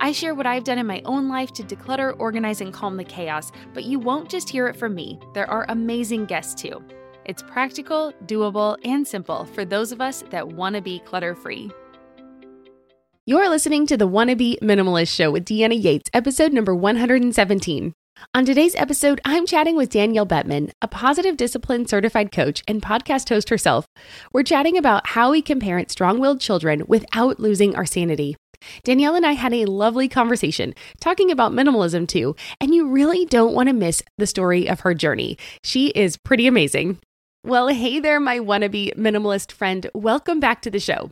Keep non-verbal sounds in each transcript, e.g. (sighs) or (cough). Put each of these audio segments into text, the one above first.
I share what I've done in my own life to declutter, organize, and calm the chaos, but you won't just hear it from me. There are amazing guests too. It's practical, doable, and simple for those of us that want to be clutter free. You're listening to the Wanna Minimalist Show with Deanna Yates, episode number 117. On today's episode, I'm chatting with Danielle Bettmann, a positive discipline certified coach and podcast host herself. We're chatting about how we can parent strong willed children without losing our sanity. Danielle and I had a lovely conversation talking about minimalism too, and you really don't want to miss the story of her journey. She is pretty amazing. Well, hey there, my wannabe minimalist friend. Welcome back to the show.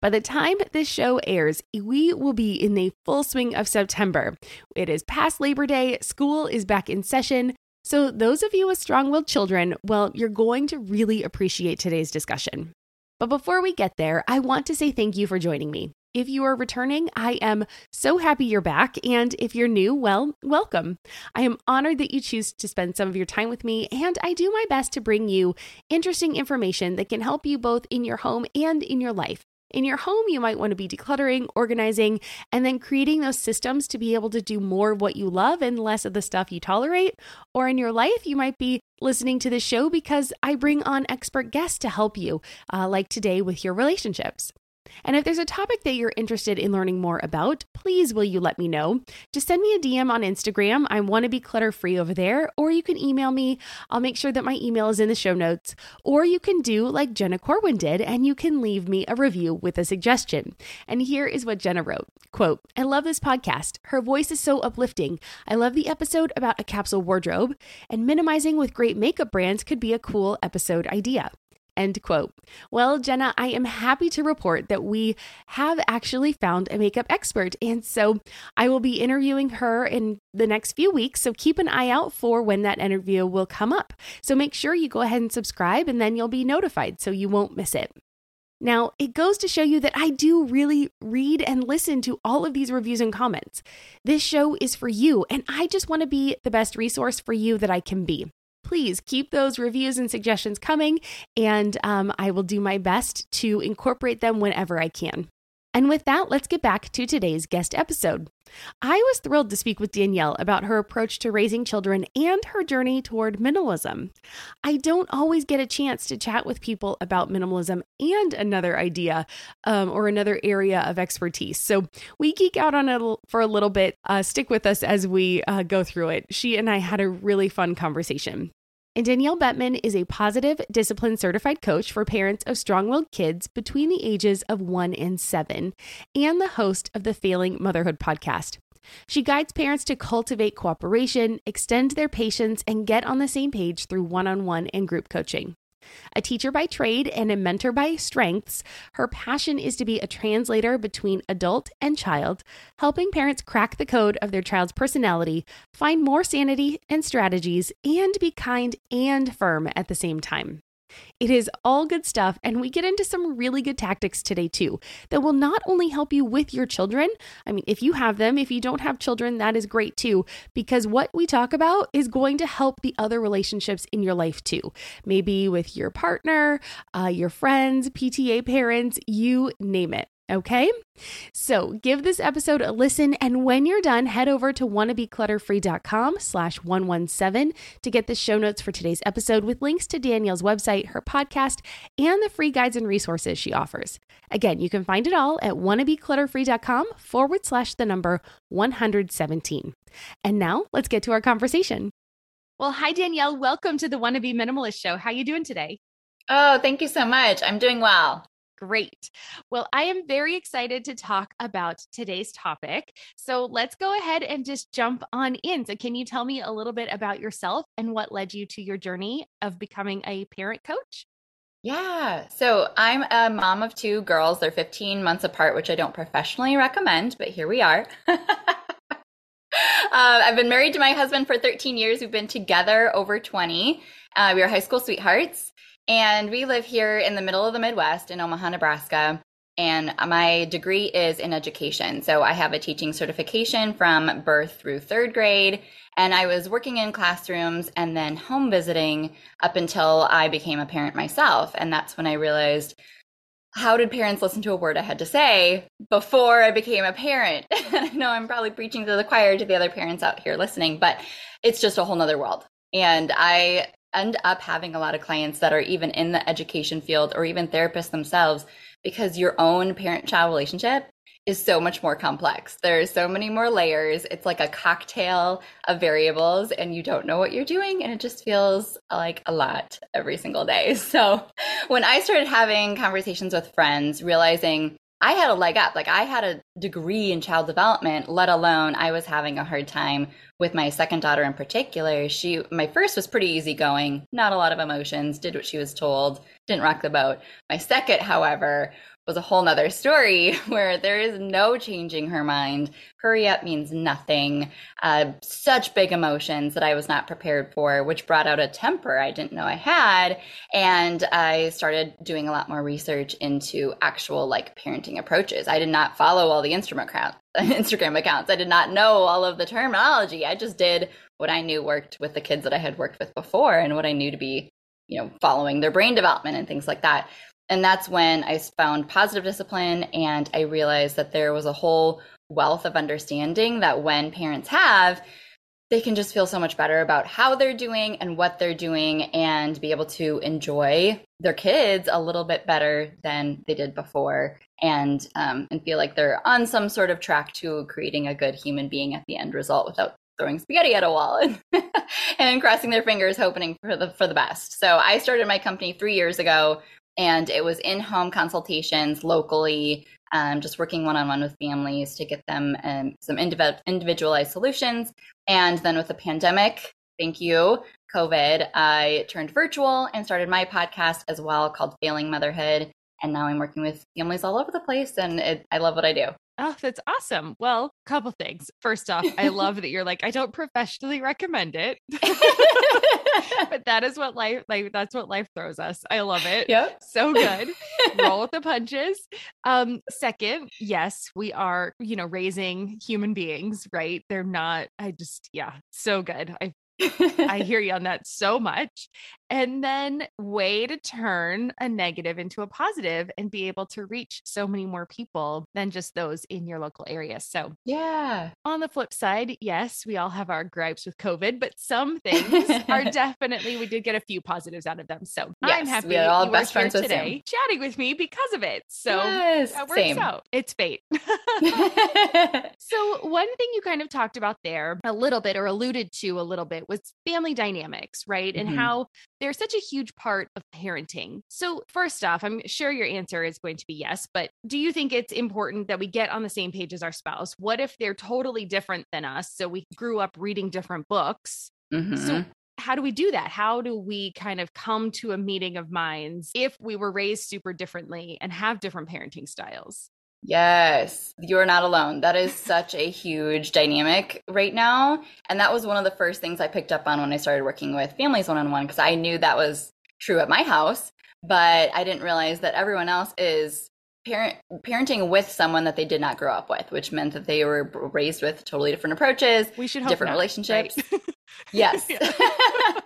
By the time this show airs, we will be in the full swing of September. It is past Labor Day, school is back in session. So, those of you with strong willed children, well, you're going to really appreciate today's discussion. But before we get there, I want to say thank you for joining me. If you are returning, I am so happy you're back. And if you're new, well, welcome. I am honored that you choose to spend some of your time with me, and I do my best to bring you interesting information that can help you both in your home and in your life. In your home, you might want to be decluttering, organizing, and then creating those systems to be able to do more of what you love and less of the stuff you tolerate. Or in your life, you might be listening to this show because I bring on expert guests to help you, uh, like today with your relationships. And if there's a topic that you're interested in learning more about, please will you let me know? Just send me a DM on Instagram. I want to be clutter free over there, or you can email me. I'll make sure that my email is in the show notes. Or you can do like Jenna Corwin did, and you can leave me a review with a suggestion. And here is what Jenna wrote quote, I love this podcast. Her voice is so uplifting. I love the episode about a capsule wardrobe, and minimizing with great makeup brands could be a cool episode idea. End quote. Well, Jenna, I am happy to report that we have actually found a makeup expert. And so I will be interviewing her in the next few weeks. So keep an eye out for when that interview will come up. So make sure you go ahead and subscribe, and then you'll be notified so you won't miss it. Now, it goes to show you that I do really read and listen to all of these reviews and comments. This show is for you, and I just want to be the best resource for you that I can be please keep those reviews and suggestions coming, and um, I will do my best to incorporate them whenever I can. And with that, let's get back to today's guest episode. I was thrilled to speak with Danielle about her approach to raising children and her journey toward minimalism. I don't always get a chance to chat with people about minimalism and another idea um, or another area of expertise. So we geek out on it for a little bit. Uh, stick with us as we uh, go through it. She and I had a really fun conversation. And Danielle Bettmann is a positive discipline certified coach for parents of strong willed kids between the ages of one and seven, and the host of the Failing Motherhood podcast. She guides parents to cultivate cooperation, extend their patience, and get on the same page through one on one and group coaching. A teacher by trade and a mentor by strengths, her passion is to be a translator between adult and child, helping parents crack the code of their child's personality, find more sanity and strategies, and be kind and firm at the same time. It is all good stuff, and we get into some really good tactics today, too, that will not only help you with your children. I mean, if you have them, if you don't have children, that is great too, because what we talk about is going to help the other relationships in your life too. Maybe with your partner, uh, your friends, PTA parents, you name it. Okay? So give this episode a listen, and when you're done, head over to wannabeclutterfree.com slash 117 to get the show notes for today's episode with links to Danielle's website, her podcast, and the free guides and resources she offers. Again, you can find it all at wannabeclutterfree.com forward slash the number 117. And now let's get to our conversation. Well, hi Danielle, welcome to the Wanna Be Minimalist Show. How are you doing today? Oh, thank you so much. I'm doing well. Great. Well, I am very excited to talk about today's topic. So let's go ahead and just jump on in. So, can you tell me a little bit about yourself and what led you to your journey of becoming a parent coach? Yeah. So, I'm a mom of two girls. They're 15 months apart, which I don't professionally recommend, but here we are. (laughs) I've been married to my husband for 13 years. We've been together over 20. Uh, we are high school sweethearts, and we live here in the middle of the Midwest in Omaha, Nebraska. And my degree is in education. So I have a teaching certification from birth through third grade. And I was working in classrooms and then home visiting up until I became a parent myself. And that's when I realized how did parents listen to a word I had to say before I became a parent? (laughs) I know I'm probably preaching to the choir to the other parents out here listening, but it's just a whole nother world. And I end up having a lot of clients that are even in the education field or even therapists themselves because your own parent child relationship is so much more complex. There's so many more layers. It's like a cocktail of variables and you don't know what you're doing and it just feels like a lot every single day. (laughs) So, when I started having conversations with friends, realizing I had a leg up. Like I had a degree in child development, let alone I was having a hard time with my second daughter in particular. She my first was pretty easygoing, not a lot of emotions, did what she was told, didn't rock the boat. My second, however, was a whole nother story (laughs) where there is no changing her mind. Hurry up means nothing. Uh, such big emotions that I was not prepared for, which brought out a temper I didn't know I had. And I started doing a lot more research into actual like parenting approaches. I did not follow all the accounts. (laughs) Instagram accounts. I did not know all of the terminology. I just did what I knew worked with the kids that I had worked with before and what I knew to be, you know, following their brain development and things like that and that's when I found positive discipline and I realized that there was a whole wealth of understanding that when parents have, they can just feel so much better about how they're doing and what they're doing and be able to enjoy their kids a little bit better than they did before and um, and feel like they're on some sort of track to creating a good human being at the end result without throwing spaghetti at a wall (laughs) and, and crossing their fingers hoping for the for the best. So I started my company 3 years ago and it was in home consultations locally, um, just working one on one with families to get them um, some indiv- individualized solutions. And then with the pandemic, thank you, COVID, I turned virtual and started my podcast as well called Failing Motherhood. And now I'm working with families all over the place, and it, I love what I do. Oh, that's awesome. Well, a couple things. First off, I (laughs) love that you're like, I don't professionally recommend it. (laughs) but (laughs) that is what life like that's what life throws us. I love it. Yep. So good. Roll with the punches. Um, second, yes, we are, you know, raising human beings, right? They're not, I just, yeah, so good. I I hear you on (laughs) that so much. And then way to turn a negative into a positive and be able to reach so many more people than just those in your local area. So, yeah. On the flip side, yes, we all have our gripes with COVID, but some things are (laughs) definitely, we did get a few positives out of them. So, yes, I'm happy we are all best friends today chatting with me because of it. So, yes, that works same. out. It's fate. (laughs) so, one thing you kind of talked about there a little bit or alluded to a little bit was family dynamics, right? And mm-hmm. how they're such a huge part of parenting. So, first off, I'm sure your answer is going to be yes, but do you think it's important that we get on the same page as our spouse? What if they're totally different than us? So, we grew up reading different books. Mm-hmm. So, how do we do that? How do we kind of come to a meeting of minds if we were raised super differently and have different parenting styles? Yes, you're not alone. That is such a huge dynamic right now. And that was one of the first things I picked up on when I started working with families one on one, because I knew that was true at my house, but I didn't realize that everyone else is parent parenting with someone that they did not grow up with, which meant that they were raised with totally different approaches, we should different not, relationships. Right? (laughs) yes. (laughs)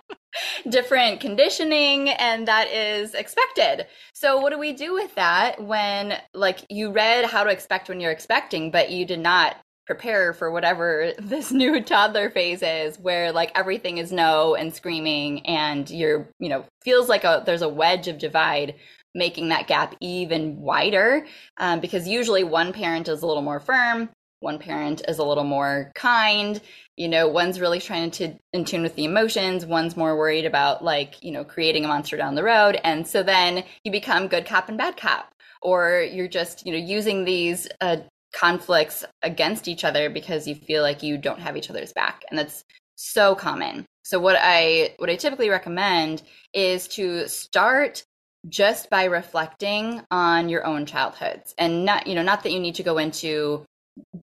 different conditioning and that is expected. So what do we do with that when like you read how to expect when you're expecting but you did not prepare for whatever (laughs) this new toddler phase is where like everything is no and screaming and you're, you know, feels like a there's a wedge of divide making that gap even wider um, because usually one parent is a little more firm one parent is a little more kind you know one's really trying to in tune with the emotions one's more worried about like you know creating a monster down the road and so then you become good cop and bad cop or you're just you know using these uh, conflicts against each other because you feel like you don't have each other's back and that's so common. So what i what i typically recommend is to start just by reflecting on your own childhoods and not you know not that you need to go into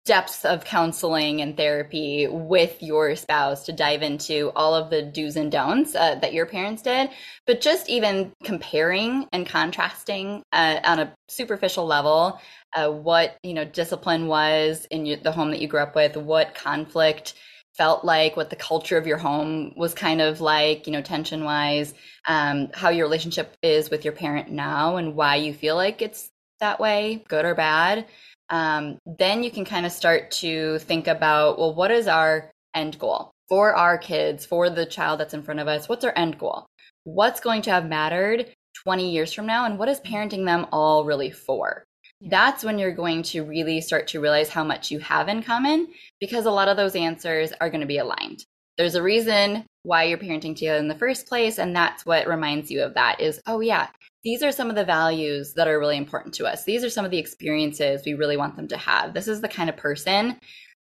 depths of counseling and therapy with your spouse to dive into all of the do's and don'ts uh, that your parents did. But just even comparing and contrasting uh, on a superficial level uh, what you know discipline was in your, the home that you grew up with what conflict felt like what the culture of your home was kind of like you know tension wise um, how your relationship is with your parent now and why you feel like it's that way good or bad um, then you can kind of start to think about well, what is our end goal for our kids, for the child that's in front of us? What's our end goal? What's going to have mattered 20 years from now? And what is parenting them all really for? That's when you're going to really start to realize how much you have in common because a lot of those answers are going to be aligned. There's a reason why you're parenting together in the first place. And that's what reminds you of that is, oh, yeah, these are some of the values that are really important to us. These are some of the experiences we really want them to have. This is the kind of person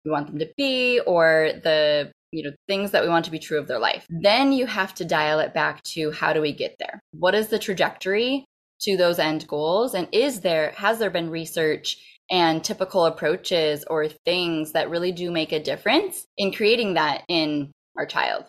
we want them to be or the you know things that we want to be true of their life. Then you have to dial it back to how do we get there? What is the trajectory to those end goals and is there has there been research and typical approaches or things that really do make a difference in creating that in our child?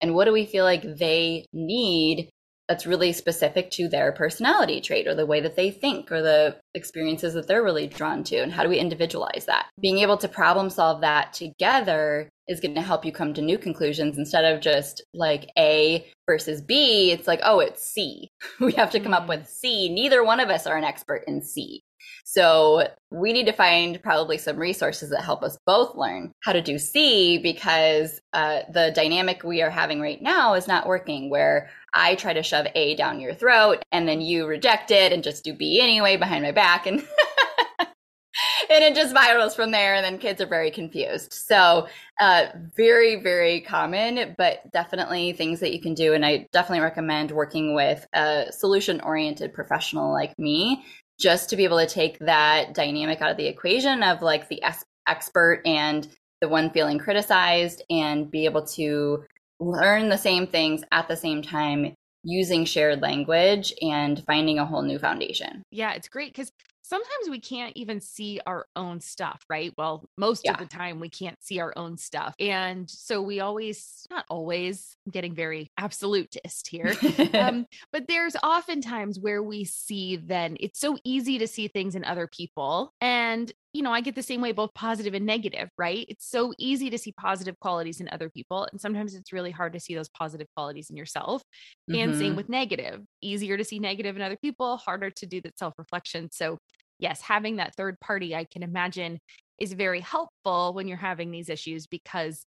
And what do we feel like they need that's really specific to their personality trait or the way that they think or the experiences that they're really drawn to? And how do we individualize that? Being able to problem solve that together is going to help you come to new conclusions instead of just like a versus b. It's like oh it's c. (laughs) We have to come up mm-hmm. with c. Neither one of us are an expert in c so we need to find probably some resources that help us both learn how to do C because uh, the dynamic we are having right now is not working where I try to shove A down your throat and then you reject it and just do B anyway behind my back and (laughs) and it just virals from there and then kids are very confused. So uh, very very common but definitely things that you can do and i definitely recommend working with a solution oriented professional like me just to be able to take that dynamic out of the equation of like the expert and the one feeling criticized and be able to learn the same things at the same time using shared language and finding a whole new foundation. Yeah, it's great because sometimes we can't even see our own stuff, right? Well, most yeah. of the time we can't see our own stuff. And so we always, not always, I'm getting very absolutist here, (laughs) um, but there's oftentimes where we see then it's so easy to see things in other people. And you know, I get the same way, both positive and negative, right? It's so easy to see positive qualities in other people. And sometimes it's really hard to see those positive qualities in yourself. Mm-hmm. And same mm-hmm. with negative, easier to see negative in other people, harder to do that self reflection. So, yes, having that third party, I can imagine, is very helpful when you're having these issues because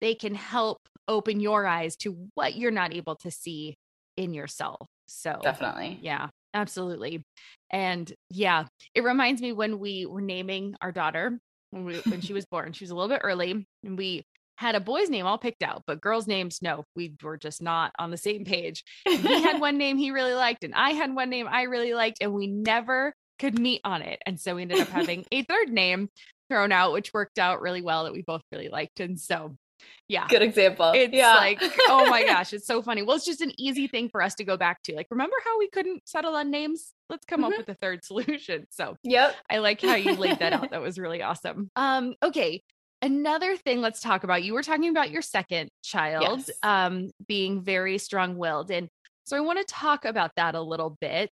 they can help open your eyes to what you're not able to see in yourself. So, definitely. Yeah. Absolutely. And yeah, it reminds me when we were naming our daughter when, we, when she was born. She was a little bit early and we had a boy's name all picked out, but girls' names, no, we were just not on the same page. he had (laughs) one name he really liked, and I had one name I really liked, and we never could meet on it. And so we ended up (laughs) having a third name thrown out, which worked out really well that we both really liked. And so yeah. Good example. It's yeah. like, oh my (laughs) gosh, it's so funny. Well, it's just an easy thing for us to go back to. Like, remember how we couldn't settle on names? Let's come mm-hmm. up with a third (laughs) solution. So, yep. I like how you laid that out. That was really awesome. Um, okay. Another thing let's talk about. You were talking about your second child yes. um being very strong-willed and so I want to talk about that a little bit.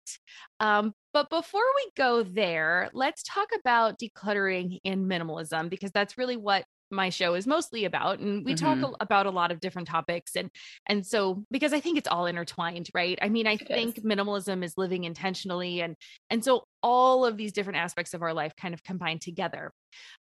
Um, but before we go there, let's talk about decluttering and minimalism because that's really what my show is mostly about and we mm-hmm. talk about a lot of different topics and and so because i think it's all intertwined right i mean i it think is. minimalism is living intentionally and and so all of these different aspects of our life kind of combine together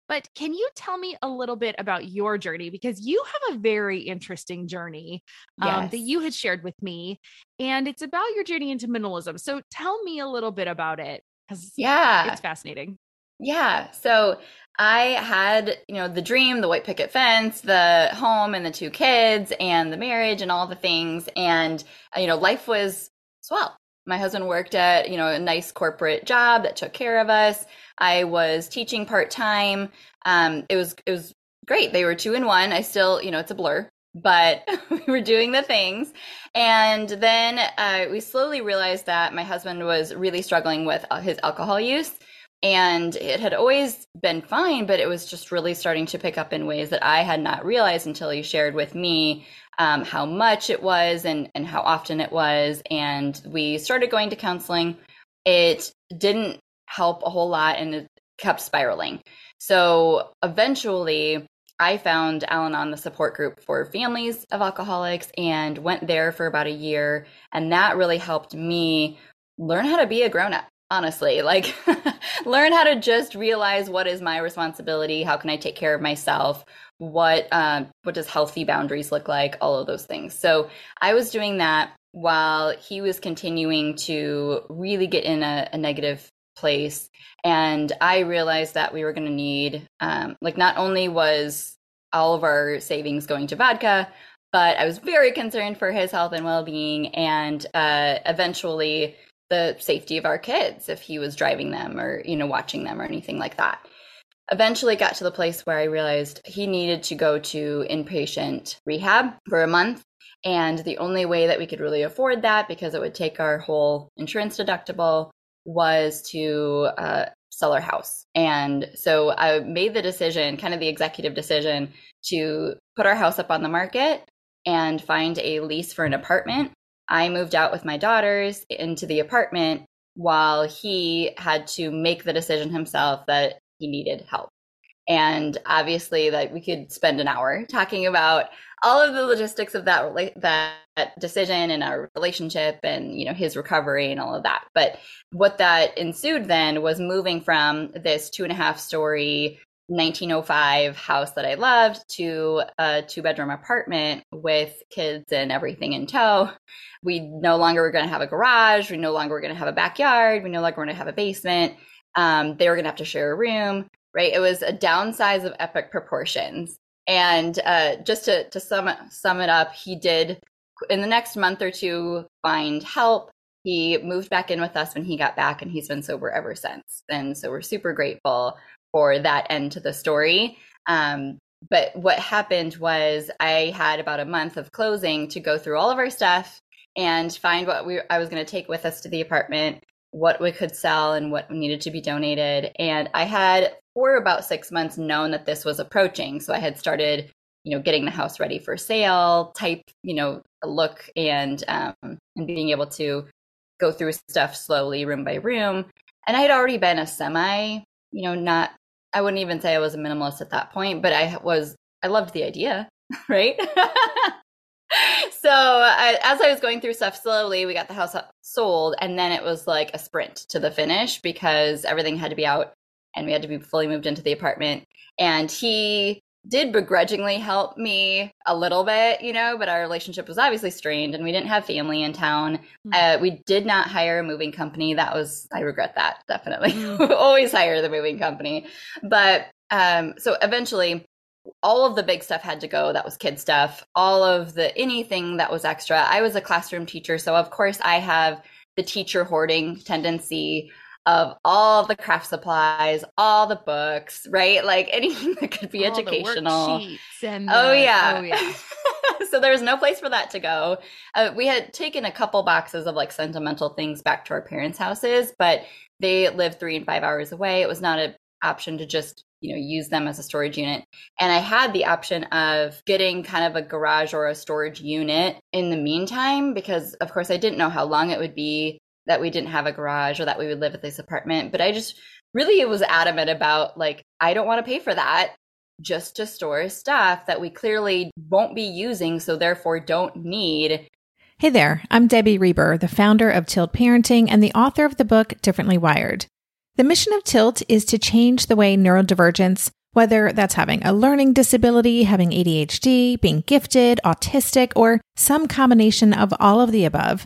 but can you tell me a little bit about your journey because you have a very interesting journey um, yes. that you had shared with me and it's about your journey into minimalism so tell me a little bit about it because yeah it's fascinating yeah. So I had, you know, the dream, the white picket fence, the home and the two kids and the marriage and all the things. And, you know, life was swell. My husband worked at, you know, a nice corporate job that took care of us. I was teaching part time. Um, it was, it was great. They were two in one. I still, you know, it's a blur, but (laughs) we were doing the things. And then uh, we slowly realized that my husband was really struggling with uh, his alcohol use And it had always been fine, but it was just really starting to pick up in ways that I had not realized until he shared with me um, how much it was and, and how often it was. And we started going to counseling. It didn't help a whole lot and it kept spiraling. So eventually, I found Al Anon the support group for families of alcoholics and went there for about a year. And that really helped me learn how to be a grown up, honestly. (laughs) Like, learn how to just realize what is my responsibility, how can I take care of myself, what um, what does healthy boundaries look like, all of those things. So I was doing that while he was continuing to really get in a, a negative place and i realized that we were going to need um, like not only was all of our savings going to vodka but i was very concerned for his health and well-being and uh, eventually the safety of our kids if he was driving them or you know watching them or anything like that eventually got to the place where i realized he needed to go to inpatient rehab for a month and the only way that we could really afford that because it would take our whole insurance deductible was to uh, sell our house. And so I made the decision, kind of the executive decision, to put our house up on the market and find a lease for an apartment. I moved out with my daughters into the apartment while he had to make the decision himself that he needed help. And obviously, that we could spend an hour talking about all of the logistics of that that decision and our relationship and you know his recovery and all of that but what that ensued then was moving from this two and a half story 1905 house that i loved to a two bedroom apartment with kids and everything in tow. We no longer were going to have a garage. We no longer were going to have a backyard. We no longer were going to have a basement. Um, they were going to have to share a room right? It was a downsize of epic proportions. And uh, just to, to sum, sum it up, he did, in the next month or two, find help. He moved back in with us when he got back, and he's been sober ever since. And so we're super grateful for that end to the story. Um, but what happened was I had about a month of closing to go through all of our stuff and find what we I was going to take with us to the apartment, what we could sell and what needed to be donated. And I had for about six months known that this was approaching. So I had started, you know, getting the house ready for sale, type, you know, look and um, and being able to go through stuff slowly, room by room. And I had already been a semi, you know, not I wouldn't even say I was a minimalist at that point, but I was I loved the idea, (laughs) right? (laughs) so I, as I was going through stuff slowly, we got the house sold, and then it was like a sprint to the finish because everything had to be out and we had to be fully moved into the apartment. And he did begrudgingly help me a little bit, you know, but our relationship was obviously strained and we didn't have family in town. Mm. Uh, we did not hire a moving company. That was, I regret that definitely. Mm. (laughs) Always hire the moving company. But um, so eventually, all of the big stuff had to go. That was kid stuff. All of the anything that was extra. I was a classroom teacher. So, of course, I have the teacher hoarding tendency of all the craft supplies, all the books, right? Like (laughs) anything that could be all educational. and oh, yeah. oh yeah. (laughs) so there was no place for that to go. Uh, we had taken a couple boxes of like sentimental things back to our parents' houses, but they lived three and five hours away. It was not an option to just you know use them as a storage unit and i had the option of getting kind of a garage or a storage unit in the meantime because of course i didn't know how long it would be that we didn't have a garage or that we would live at this apartment. But I just really was adamant about like, I don't want to pay for that just to store stuff that we clearly won't be using, so therefore don't need. Hey there, I'm Debbie Reber, the founder of Tilt Parenting and the author of the book Differently Wired. The mission of Tilt is to change the way neurodivergence, whether that's having a learning disability, having ADHD, being gifted, autistic, or some combination of all of the above,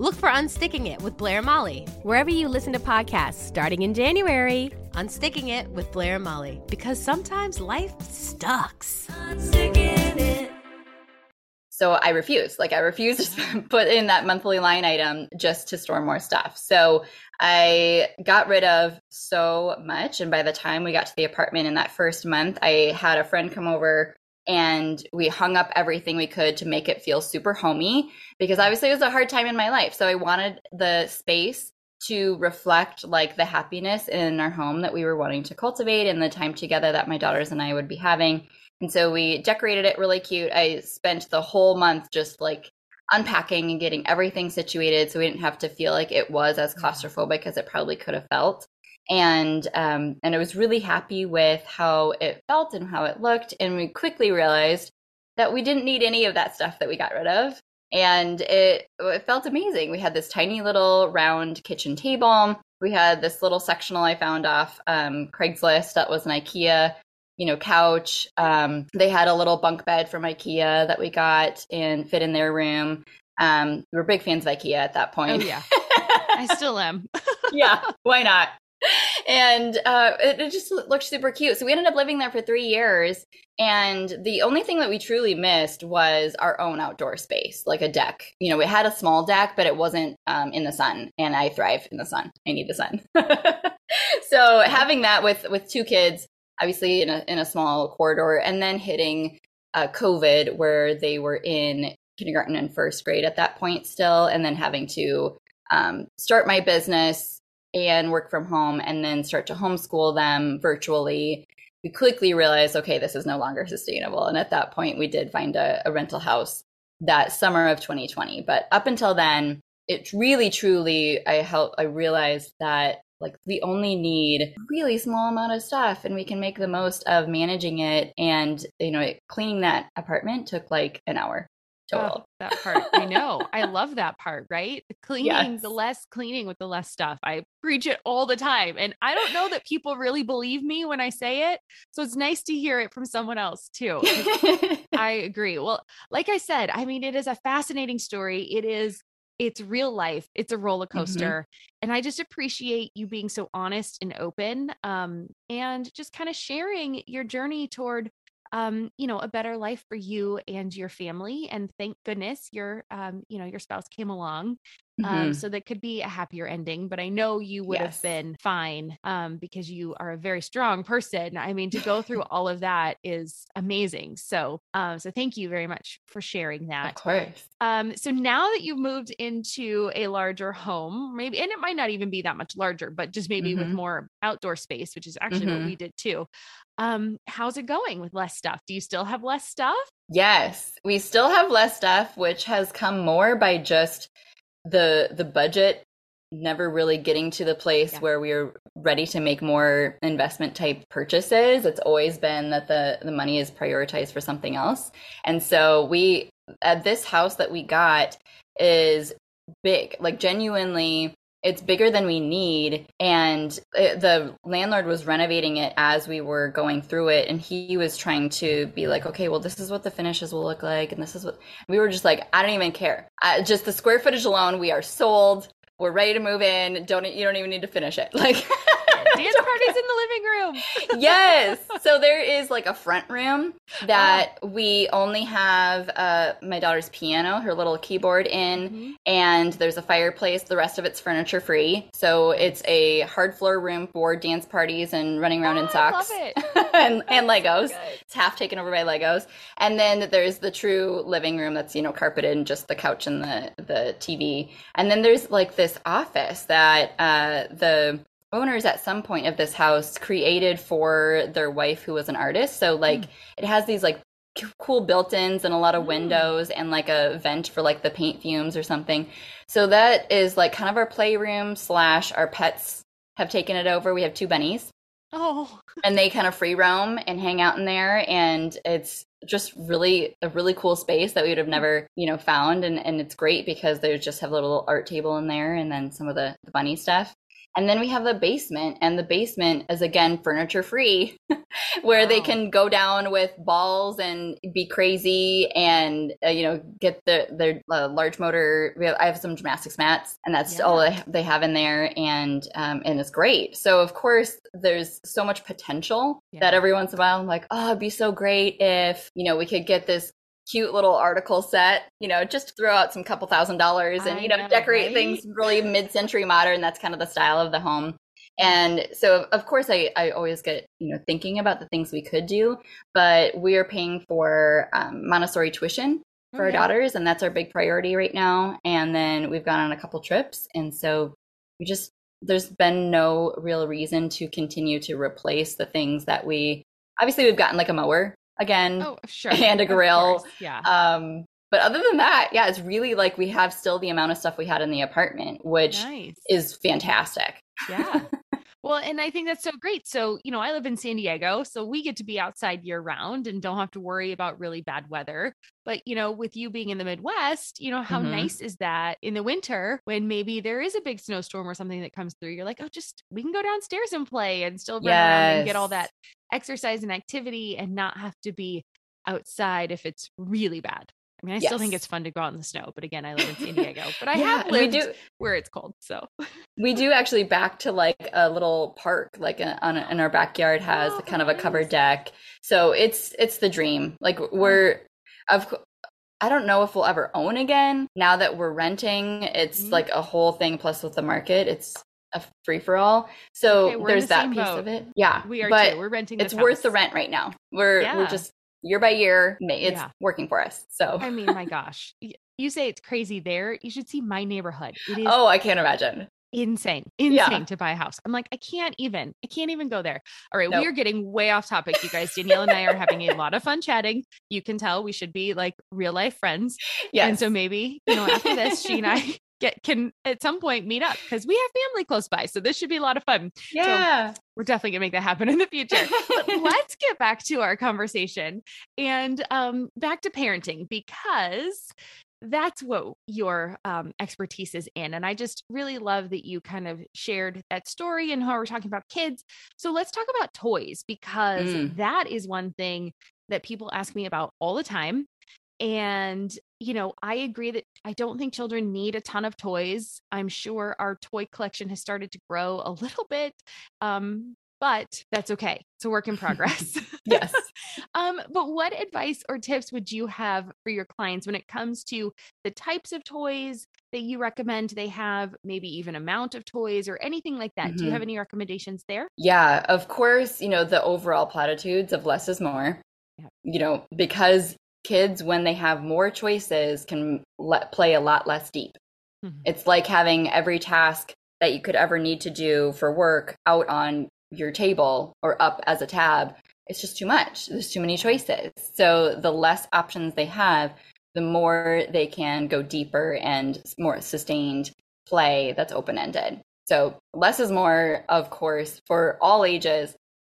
Look for Unsticking It with Blair and Molly. Wherever you listen to podcasts, starting in January. Unsticking It with Blair and Molly. Because sometimes life sucks. So I refused. Like I refused to (laughs) put in that monthly line item just to store more stuff. So I got rid of so much. And by the time we got to the apartment in that first month, I had a friend come over and we hung up everything we could to make it feel super homey because obviously it was a hard time in my life. So I wanted the space to reflect like the happiness in our home that we were wanting to cultivate and the time together that my daughters and I would be having. And so we decorated it really cute. I spent the whole month just like unpacking and getting everything situated so we didn't have to feel like it was as mm-hmm. claustrophobic as it probably could have felt. And um, and I was really happy with how it felt and how it looked. And we quickly realized that we didn't need any of that stuff that we got rid of. And it, it felt amazing. We had this tiny little round kitchen table. We had this little sectional I found off um, Craigslist that was an IKEA you know, couch. Um, they had a little bunk bed from IKEA that we got and fit in their room. Um, we were big fans of IKEA at that point. Oh, yeah. (laughs) I still am. (laughs) yeah, why not? And uh, it, it, just looked super cute. So we ended up living there for three years. And the only thing that we truly missed was our own outdoor space, like a deck. You know, we had a small deck, but it wasn't um, in the sun. And I thrive in the sun. I need the sun. (laughs) so having that with with two kids obviously in a, in a small corridor, and then hitting uh, COVID, where they were in kindergarten and first grade at that point still, and then having to um, start my business and work from home, and then start to homeschool them virtually. We quickly realized, okay, this is no longer sustainable. And at that point, we did find a, a rental house that summer of 2020. But up until then, it really, truly, I help. I realized that like we only need really small amount of stuff and we can make the most of managing it and you know cleaning that apartment took like an hour total oh, that part. I know. I love that part right? (laughs) Cleaning yes. the less cleaning with the less stuff. I preach it all the time and i don't know that people really believe me when i say it so it's nice to hear it from someone else too (laughs) i agree. Well like i said i mean it is a fascinating story. It is it's real life. It's a roller mm-hmm. coaster mm-hmm. and i just appreciate you being so honest and open um, and just kind of sharing your journey toward um, you know a better life for you and your family and thank goodness your um, you know your spouse came along mm-hmm. um, so that could be a happier ending. But I know you would yes. have been fine um, because you are a very strong person. I mean, to go through (laughs) all of that is amazing. So, um, so thank you very much for sharing that. Of course. Um, so now that you've moved into a larger home, maybe, and it might not even be that much larger, but just maybe mm-hmm. with more outdoor space, which is actually mm-hmm. what we did too. Um, how's it going with less stuff? Do you still have less stuff? Yes, we still have less stuff, which has come more by just the the budget never really getting to the place yeah. where we are ready to make more investment type purchases. It's always been that the the money is prioritized for something else. And so we at this house that we got is big. Like genuinely it's bigger than we need. And it, the landlord was renovating it as we were going through it. And he was trying to be like okay well this is what the finishes will look like. And this is what we were just like i don't even care. I, just the square footage alone we are sold. We're ready to move in. Don't you don't even need to finish it. (laughs) Like (laughs) dance parties in the living room. (laughs) yes. So there is like a front room that oh. we only have uh, my daughter's piano, her little keyboard in, mm-hmm. and there's a fireplace. The rest of it's furniture free. So it's a hard floor room for dance parties and running around oh, in socks (laughs) and, and Legos. So it's half taken over by Legos. And then there's the true living room that's, you know, carpeted and just the couch and the, the TV. And then there's like this office that uh, the owners at some point of this house created for their wife who was an artist. So like mm. it has these like cool built-ins and a lot of hmm. windows and like a vent for like the paint fumes or something. So that is like kind of our playroom slash our pets have taken it over. We have two bunnies. Oh. and they kind of free roam and hang out in there and it's just really a really cool space that we would have never, you know, found and and it's great because they just have a little art table in there and then some of the, the bunny stuff. And then we have the basement, and the basement is again furniture free, (laughs) where wow. they can go down with balls and be crazy, and uh, you know get the their uh, large motor. Have, I have some gymnastics mats, and that's yeah. all they have in there, and um, and it's great. So of course, there's so much potential yeah. that every once in a while I'm like, oh, it'd be so great if you know we could get this cute little article set, you know, just throw out some couple thousand dollars and, I you know, know decorate right? things really mid century modern. That's kind of the style of the home. And so, of course, I, I always get, you know, thinking about the things we could do, but we are paying for um, Montessori tuition for okay. our daughters, and that's our big priority right now. And then we've gone on a couple trips. And so we just, there's been no real reason to continue to replace the things that we, obviously, we've gotten like a mower again. Oh, (laughs) sure. And a grill. Yeah. Um, but other than that, yeah, it's really like we have still the amount of stuff we had in the apartment, which nice. is fantastic. Yeah. (laughs) Well, and I think that's so great. So, you know, I live in San Diego, so we get to be outside year round and don't have to worry about really bad weather. But, you know, with you being in the Midwest, you know, how mm-hmm. nice is that in the winter when maybe there is a big snowstorm or something that comes through? You're like, oh, just we can go downstairs and play and still run yes. around and get all that exercise and activity and not have to be outside if it's really bad. I mean, I yes. still think it's fun to go out in the snow, but again, I live in San (laughs) Diego. But I yeah, have lived do, where it's cold, so we do actually back to like a little park, like a, on a, in our backyard has oh, kind nice. of a covered deck. So it's it's the dream. Like we're of I don't know if we'll ever own again. Now that we're renting, it's mm-hmm. like a whole thing. Plus with the market, it's a free for all. So okay, there's the that piece boat. of it. Yeah, we are but too. We're renting. It's house. worth the rent right now. We're yeah. we're just year by year, it's yeah. working for us. So I mean, my gosh, you say it's crazy there. You should see my neighborhood. It is oh, I can't imagine. Insane, insane yeah. to buy a house. I'm like, I can't even, I can't even go there. All right, nope. we are getting way off topic, you guys. Danielle and I are having a lot of fun chatting. You can tell we should be like real life friends. Yeah. And so maybe, you know, after this, she and I (laughs) (laughs) get can at some point meet up because we have family close by. So this should be a lot of fun. Yeah. So we're definitely gonna make that happen in the future. but (laughs) let's get back to our conversation and um, back to parenting because that's what your um, expertise is in. And I just really love that you kind of shared that story and how we're talking about kids. So let's talk about toys because mm. that is one thing that people ask me about all the time. And, you know, I agree that I don't think children need a ton of toys. I'm sure our toy collection has started to grow a little bit. Um, but that's okay. It's a work in progress. (laughs) (laughs) yes. um, but what advice or tips would you have for your clients when it comes to the types of toys that you recommend they have, maybe even amount of toys or anything like that? Mm-hmm. Do you have mm-hmm. any recommendations there? Yeah, of course, you know, the overall platitudes of less is more. Yeah. You know, because kids when they have more choices can let play a lot less deep. Mm-hmm. it's like having every task that you could ever need to do for work out on your table or up as a tab. It's just too much. There's too many choices. So the less options they have the more they can go deeper and more sustained play that's open ended so less is more of course for all ages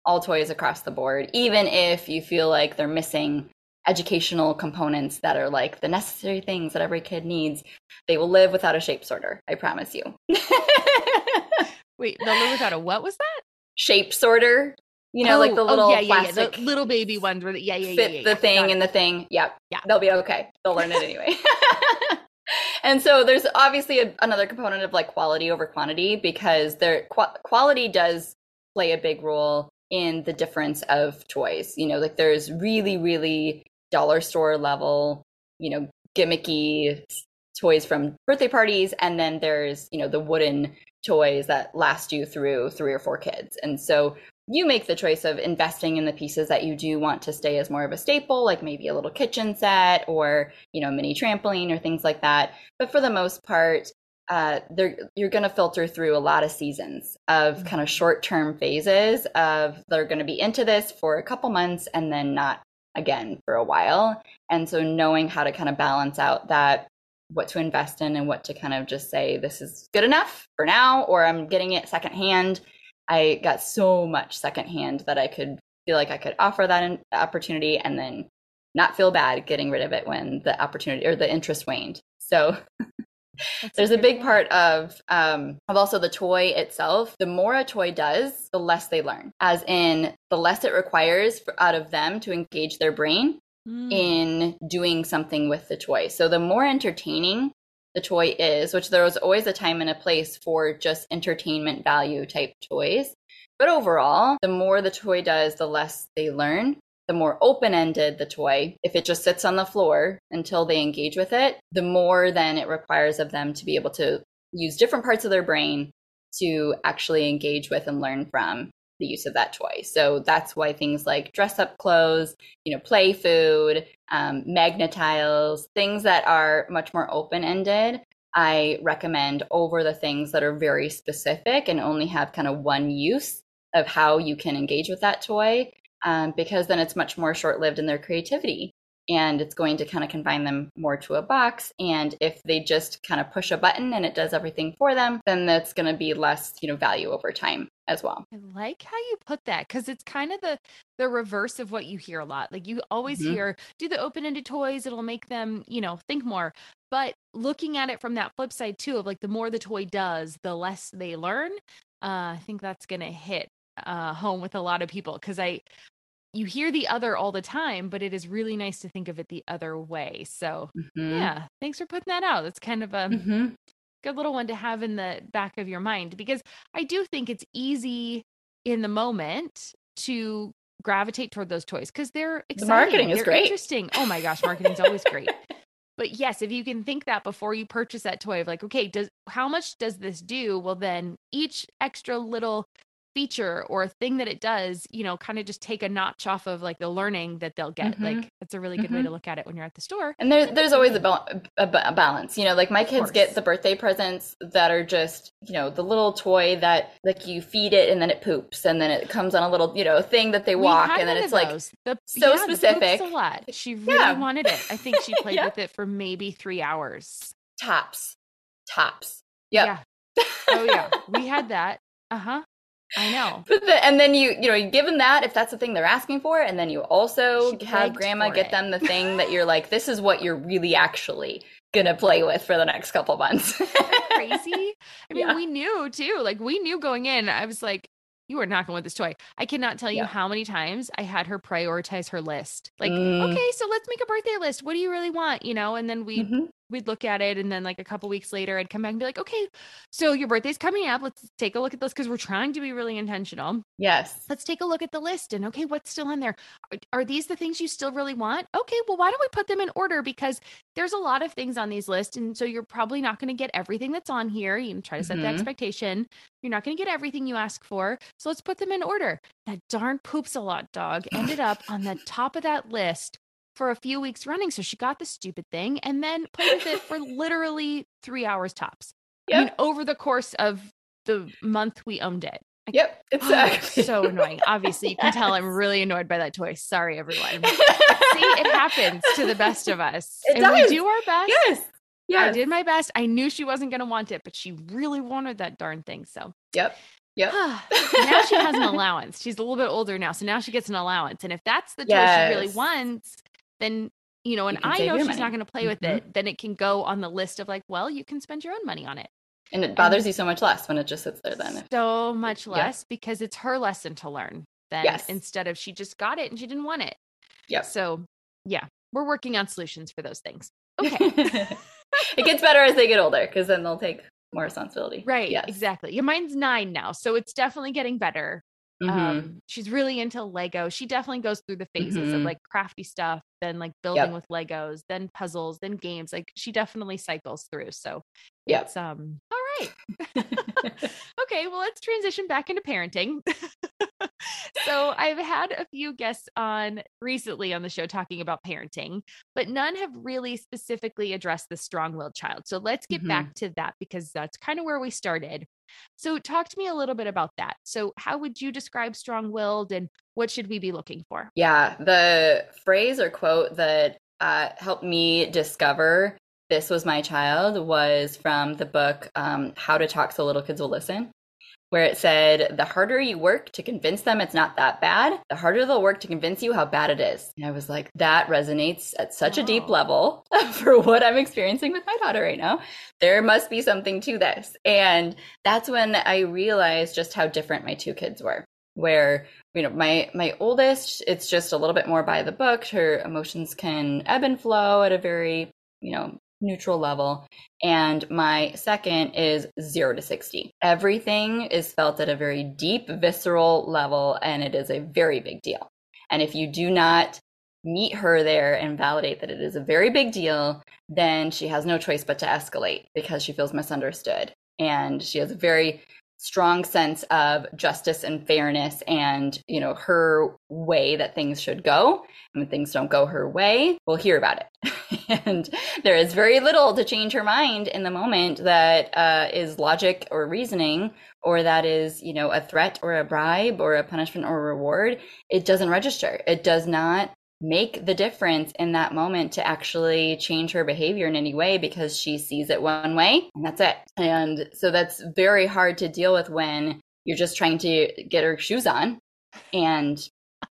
all toys across the board even if you feel like they're missing educational components that are like the necessary things that every kid needs, they will live without a shape sorter. I promise you. (laughs) Wait, they'll live without a what was that? Shape sorter. You know, oh, like the oh, oh, little oh, yeah, yeah, yeah. The little baby ones where the, yeah, yeah, fit yeah, the thing and the thing. Yep. Yeah. They'll be okay. They'll learn it anyway. (laughs) and so there's obviously a, another component of like quality over quantity because their qu- quality does play a big role in the difference of toys. You know, like there's really, really dollar store level, you know, gimmicky toys from birthday parties, and then there's you know the wooden toys that last you through three or four kids. And so you make the choice of investing in the pieces that you do want to stay as more of a staple, like maybe a little kitchen set or, you know, mini trampoline or things like that. But for the most part, uh, you're going to filter through a lot of seasons of mm-hmm. kind of short term phases of they're going to be into this for a couple months and then not again for a while. And so knowing how to kind of balance out that what to invest in and what to kind of just say this is good enough for now or I'm getting it secondhand I got so much secondhand that I could feel like I could offer that opportunity and then not feel bad getting rid of it when the opportunity or the interest waned. So (laughs) there's a big part of um, of also the toy itself. The more a toy does, the less they learn. As in, the less it requires for, out of them to engage their brain mm. in doing something with the toy. So the more entertaining the toy is, which there was always a time and a place for just entertainment value type toys. But overall, the more the toy does, the less they learn. The more open ended the toy, if it just sits on the floor until they engage with it, the more then it requires of them to be able to use different parts of their brain to actually engage with and learn from the use of that toy. So that's why things like dress up clothes, you know, play food, um, Magna-Tiles, things that are much more open ended, I recommend over the things that are very specific and only have kind of one use of how you can engage with that toy, um, because then it's much more short lived in their creativity. And it's going to kind of confine them more to a box. And if they just kind of push a button and it does everything for them then that's going to be less you know value over time as well. I like how you put that because it's kind of the the reverse of what you hear a lot. Like you always mm-hmm. hear do the open-ended toys it'll make them you know think more. But looking at it from that flip side too of like the more the toy does the less they learn uh, i think that's going to hit uh, home with a lot of people. Because I you hear the other all the time, but it is really nice to think of it the other way. So, mm-hmm. yeah, thanks for putting that out. That's kind of a mm-hmm. good little one to have in the back of your mind because I do think it's easy in the moment to gravitate toward those toys because they're exciting. The marketing is they're great. Interesting. Oh my gosh, marketing's always great. (laughs) But yes, if you can think that before you purchase that toy of like, okay, does how much does this do? Well, then each extra little feature or a thing that it does, you know, kind of just take a notch off of like the learning that they'll get. Mm-hmm. Like that's a really good mm-hmm. way to look at it when you're at the store. And there, there's always a, ba- a, a, balance, you know, like my kids get the birthday presents that are just, you know, the little toy that like you feed it and then it poops and then it comes on a little, you know, thing that they walk and then it's like the, so yeah, specific. a lot. She really yeah. wanted it. I think she (laughs) played yeah. with it for maybe three hours. Tops. Tops. Yep. Yeah. Oh yeah. we had that. Uh-huh. I know. But the, and then you, you know, given that if that's the thing they're asking for, and then you also she have grandma get them the thing that you're (laughs) like, this is what you're really actually gonna play with for the next couple months. crazy. (laughs) I mean, yeah. we knew too. Like we knew going in. I was like, you are not going with this toy. I cannot tell you yeah. how many times I had her prioritize her list. Like, mm. okay, so let's make a birthday list. What do you really want? You know, and then we mm-hmm we'd look at it and then like a couple weeks later I'd come back and be like, okay, so your birthday's coming up. Let's take a look at this because we're trying to be really intentional. Yes. Let's take a look at the list and okay, what's still on there? Are, are these the things you still really want? Okay, well, why don't we put them in order? Because there's a lot of things on these lists. And so you're probably not going to get everything that's on here. You try to set mm-hmm. the expectation. You're not going to get everything you ask for. So let's put them in order. That darn poops a lot dog ended up on the top of that list for a few weeks running. So she got the stupid thing and then played with it for (laughs) literally three hours tops. Yep. I mean, over the course of the month we owned it. yep, (gasps) oh, exactly. Oh, so annoying. Obviously, you can tell I'm (laughs) really annoyed by that toy. Sorry, everyone. (laughs) See, it happens to the best of us. It and does. we do our best. Yes. Yes. I did my best. I knew she wasn't going to want it, but she really wanted that darn thing. So, yep. Yep. (sighs) now she has an allowance. She's a little bit older now. So now she gets an allowance. And if that's the yes. toy she really wants, then you know, and can I know she's not going to play with Mhm. it, then it can go on the list of like, well, you can spend your own money on it. And it bothers you so much less when it just sits there then. So much Yeah. less because it's her lesson to learn. Then Yes. instead of she just got it and she didn't want it. Yeah. So yeah, we're working on solutions for those things. Okay. (laughs) it gets better as they get older because then they'll take more responsibility. right. Yes. Exactly. Your mine's nine now. So it's definitely getting better. Mhm. Um, she's really into Lego. She definitely goes through the phases of Mhm. like crafty stuff, then like building Yep. with Legos, then puzzles, then games. Like she definitely cycles through. So Yep. it's um all right. (laughs) okay, well let's transition back into parenting. (laughs) so I've had a few guests on recently on the show talking about parenting, but none have really specifically addressed the strong-willed child. So let's get Mhm. back to that because that's kind of where we started. So talk to me a little bit about that. So how would you describe strong-willed and what should we be looking for? Yeah, the phrase or quote that uh, helped me discover this was my child was from the book um, How to Talk So Little Kids Will Listen, where it said, The harder you work to convince them it's not that bad, the harder they'll work to convince you how bad it is. And I was like, that resonates at such a deep level (laughs) for what I'm experiencing with my daughter right now. There must be something to this. And that's when I realized just how different my two kids were where you know my my oldest it's just a little bit more by the book her emotions can ebb and flow at a very you know neutral level. And my second is 0 to 60 everything is felt at a very deep visceral level and it is a very big deal. And if you do not meet her there and validate that it is a very big deal then she has no choice but to escalate because she feels misunderstood. And she has a very strong sense of justice and fairness and you know her way that things should go. And when things don't go her way we'll hear about it. (laughs) And there is very little to change her mind in the moment that uh, is logic or reasoning or that is you know a threat or a bribe or a punishment or a reward. It doesn't register. It does not make the difference in that moment to actually change her behavior in any way because she sees it one way and that's it. And so that's very hard to deal with when you're just trying to get her shoes on and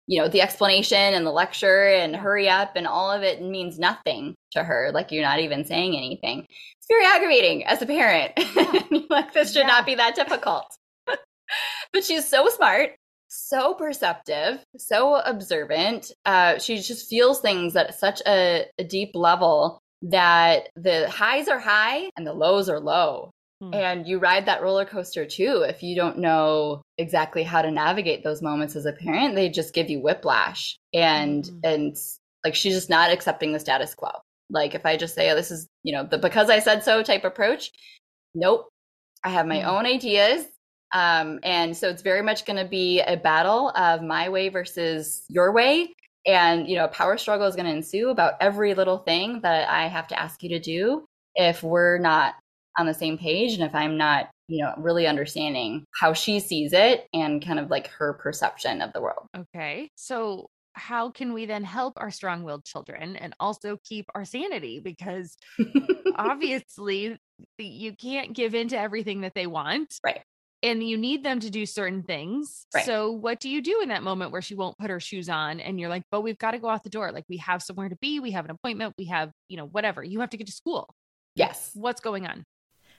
you know the explanation and the lecture and hurry up and all of it means nothing to her like you're not even saying anything. It's very aggravating as a parent. (laughs) Like this should not be that difficult. (laughs) But she's so smart so perceptive, so observant. Uh, she just feels things at such a, a deep level that the highs are high and the lows are low. Hmm. And you ride that roller coaster too. If you don't know exactly how to navigate those moments as a parent, they just give you whiplash. And Mhm. and like she's just not accepting the status quo. Like if I just say, oh, this is you know the because I said so type approach, nope. I have my Hmm. own ideas. Um, and so it's very much going to be a battle of my way versus your way. And, you know, a power struggle is going to ensue about every little thing that I have to ask you to do if we're not on the same page and if I'm not, you know, really understanding how she sees it and kind of like her perception of the world. Okay. So how can we then help our strong-willed children and also keep our sanity because (laughs) obviously you can't give in to everything that they want. Right. And you need them to do certain things. Right. So what do you do in that moment where she won't put her shoes on and you're like, "But we've got to go out the door. Like we have somewhere to be, we have an appointment, we have, you know, whatever. You have to get to school." yes. What's going on?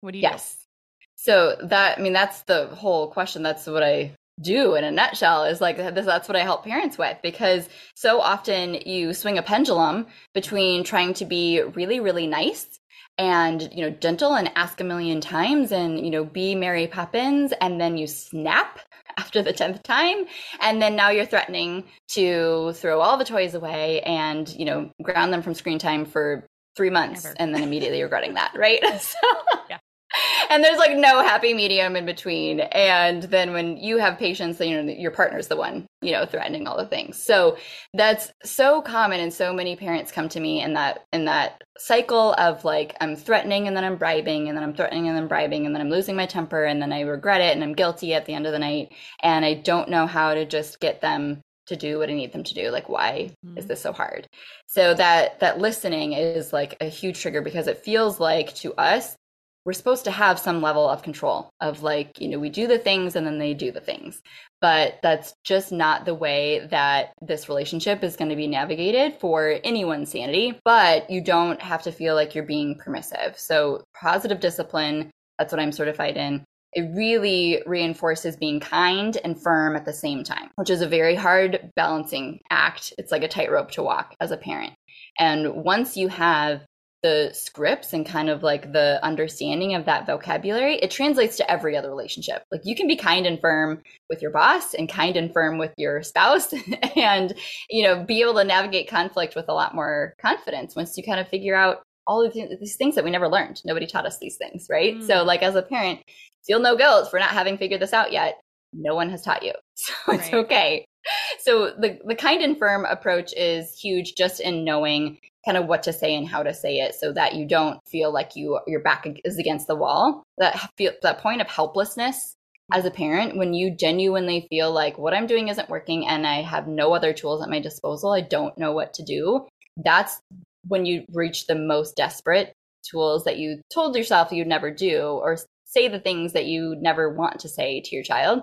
What do you Yes. Do? So that I mean that's the whole question. That's what I do in a nutshell is like that's what I help parents with because so often you swing a pendulum between trying to be really really nice and you know gentle and ask a million times and you know be Mary Poppins and then you snap (laughs) after the 10th time and then now you're threatening to throw all the toys away and you know ground them from screen time for 3 months Never. and then immediately regretting that (laughs) right (laughs) so yeah (laughs) and there's like no happy medium in between. And then when you have patience, then you know your partner's the one, you know, threatening all the things. So that's so common, and so many parents come to me in that in that cycle of like I'm threatening and then I'm bribing and then I'm threatening and then bribing and then I'm losing my temper and then I regret it and I'm guilty at the end of the night and I don't know how to just get them to do what I need them to do. Like, why mm-hmm. is this so hard? So that that listening is like a huge trigger because it feels like to us we're supposed to have some level of control of like you know we do the things and then they do the things. But that's just not the way that this relationship is going to be navigated for anyone's sanity. But you don't have to feel like you're being permissive. So positive discipline that's what i'm certified in. It really reinforces being kind and firm at the same time which is a very hard balancing act. It's like a tightrope to walk as a parent. And once you have the scripts and kind of like the understanding of that vocabulary, it translates to every other relationship. Like you can be kind and firm with your boss and kind and firm with your spouse (laughs) and, you know, be able to navigate conflict with a lot more confidence once you kind of figure out all of these things that we never learned. Nobody taught us these things, right? Mm. So, like as a parent, feel no guilt for not having figured this out yet. No one has taught you. (laughs) So it's right. okay. So the the kind and firm approach is huge just in knowing kind of what to say and how to say it so that you don't feel like you your back is against the wall. That feel that point of helplessness as a parent when you genuinely feel like what i'm doing isn't working and i have no other tools at my disposal i don't know what to do that's when you reach the most desperate tools that you told yourself you'd never do or say the things that you never want to say to your child.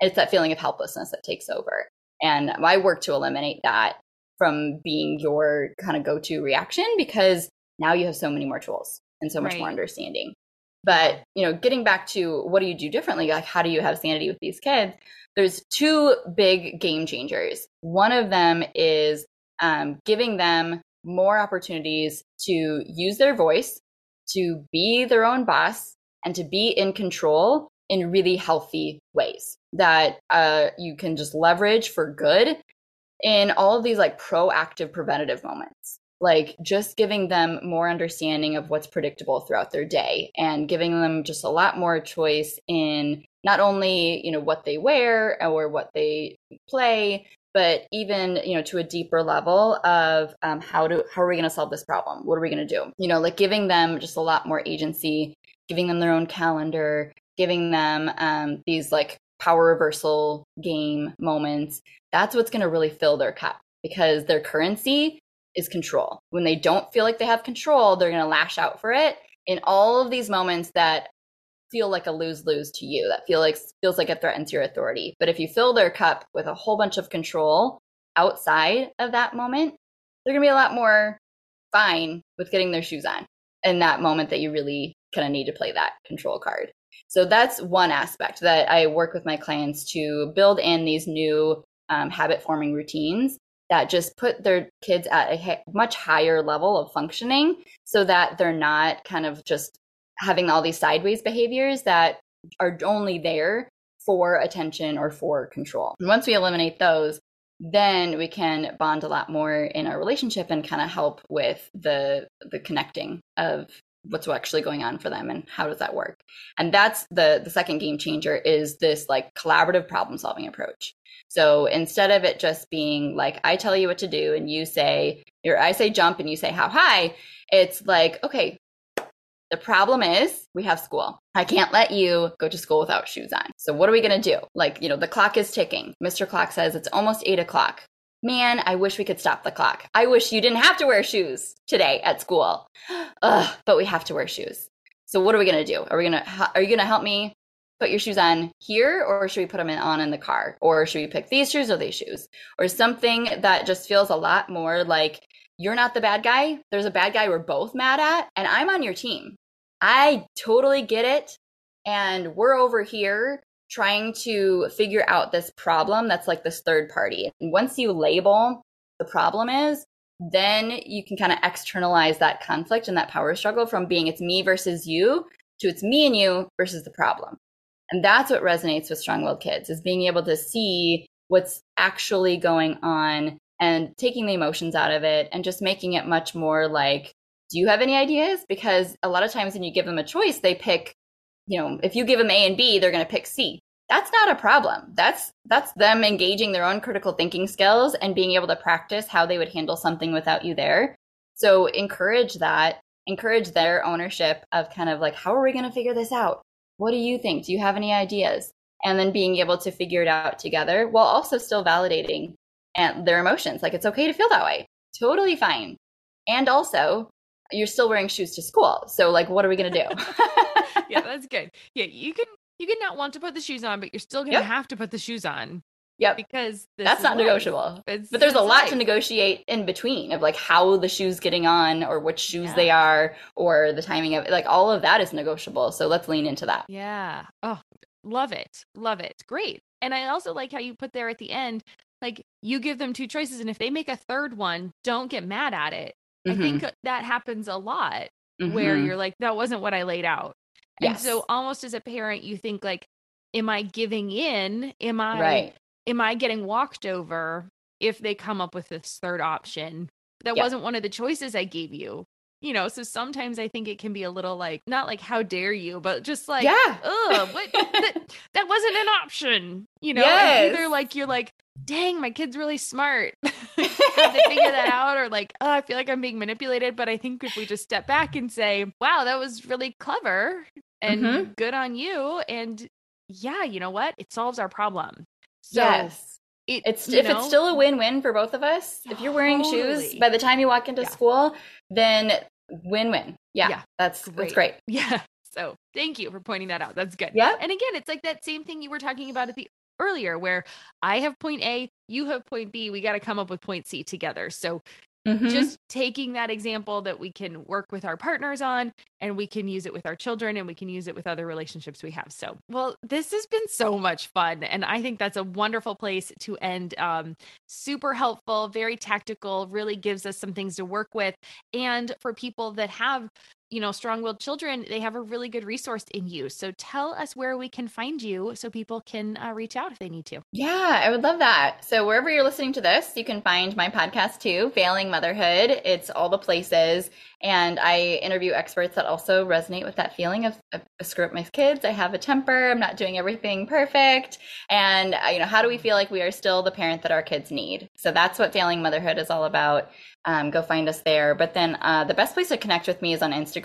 It's that feeling of helplessness that takes over and i work to eliminate that from being your kind of go to reaction because now you have so many more tools and so much right. more understanding. But, you know, getting back to what do you do differently? Like, how do you have sanity with these kids? There's two big game changers. One of them is um, giving them more opportunities to use their voice, to be their own boss, and to be in control in really healthy ways that uh, you can just leverage for good in all of these like proactive preventative moments. Like just giving them more understanding of what's predictable throughout their day and giving them just a lot more choice in not only you know what they wear or what they play but even you know to a deeper level of um, how do how are we going to solve this problem? What are we going to do? You know like giving them just a lot more agency giving them their own calendar giving them um, these like power reversal game moments, that's what's going to really fill their cup because their currency is control. When they don't feel like they have control, they're going to lash out for it. In all of these moments that feel like a lose-lose to you that feel like feels like it threatens your authority. But if you fill their cup with a whole bunch of control outside of that moment they're going to be a lot more fine with getting their shoes on in that moment that you really kind of need to play that control card so that's one aspect that I work with my clients to build in these new um, habit forming routines that just put their kids at a much higher level of functioning so that they're not kind of just having all these sideways behaviors that are only there for attention or for control. And once we eliminate those, then we can bond a lot more in our relationship and kind of help with the the connecting of what's actually going on for them and how does that work and that's the the second game changer is this like collaborative problem solving approach so instead of it just being like i tell you what to do and you say or i say jump and you say how high it's like okay the problem is we have school. I can't let you go to school without shoes on. So what are we going to do? Like, you know, the clock is ticking. Mr. Clock says it's almost eight o'clock. Man, I wish we could stop the clock. I wish you didn't have to wear shoes today at school. (gasps) Ugh, but we have to wear shoes. So what are we to do? Are we to, are you to help me put your shoes on here or should we put them in, on in the car? Or should we pick these shoes or these shoes? Or something that just feels a lot more like you're not the bad guy. There's a bad guy we're both mad at, and I'm on your team. I totally get it. And we're over here trying to figure out this problem that's like this third party. And once you label the problem is, then you can kind of externalize that conflict and that power struggle from being it's me versus you to it's me and you versus the problem. And that's what resonates with strong willed kids is being able to see what's actually going on and taking the emotions out of it and just making it much more like, do you have any ideas? Because a lot of times when you give them a choice, they pick, you know, if you give them A and B, they're going to pick C. That's not a problem. That's that's them engaging their own critical thinking skills and being able to practice how they would handle something without you there. So encourage that. Encourage their ownership of kind of like, how are we going to figure this out? What do you think? Do you have any ideas? And then being able to figure it out together while also still validating and their emotions. Like it's okay to feel that way. Totally fine. And also, you're still wearing shoes to school. So like what are we going to do? (laughs) (laughs) yeah, (laughs) that's good. Yeah, you can you can not want to put the shoes on, but you're still going to yep. have to put the shoes on. Yep. Because that's not life. negotiable. It's, but there's a lot life. to negotiate in between of like how the shoes getting on or which shoes yeah. they are or the timing of it. Like all of that is negotiable. So let's lean into that. Yeah. Oh, love it. Love it. Great. And I also like how you put there at the end, like you give them two choices. And if they make a third one, don't get mad at it. Mm-hmm. I think that happens a lot mm-hmm. where you're like, that wasn't what I laid out. Yes. And so almost as a parent, you think like, am I giving in? Am I right. am I getting walked over if they come up with this third option? That yep. wasn't one of the choices I gave you. You know, so sometimes I think it can be a little like not like how dare you, but just like yeah, oh, what that, (laughs) that wasn't an option. You know, yes. either like you're like, dang, my kid's really smart. (laughs) Have to figure that (laughs) out, or like, oh, I feel like I'm being manipulated. But I think if we just step back and say, wow, that was really clever and mm-hmm. good on you. And yeah, you know what? It solves our problem. So yes. It, it's if know, it's still a win-win for both of us. If you're wearing totally. shoes by the time you walk into yeah. school, then win-win. Yeah, yeah. that's great. that's great. (laughs) Yeah. So thank you for pointing that out. That's good. Yeah. And again, it's like that same thing you were talking about at the earlier where I have point A, you have point B, we got to come up with point C together. So Mm-hmm. Just taking that example that we can work with our partners on and we can use it with our children and we can use it with other relationships we have. So, well, this has been so much fun. And I think that's a wonderful place to end. Um, super helpful, very tactical, really gives us some things to work with. And for people that have you know, strong willed children, they have a really good resource in you. So tell us where we can find you so people can uh, reach out if they need to. Yeah, I would love that. So wherever you're listening to this, you can find my podcast too, Failing Motherhood. It's all the places. And I interview experts that also resonate with that feeling of, of screw up my kids. I have a temper. I'm not doing everything perfect. And, uh, you know, how do we feel like we are still the parent that our kids need? So that's what Failing Motherhood is all about um, go find us there. But then uh, the best place to connect with me is on Instagram.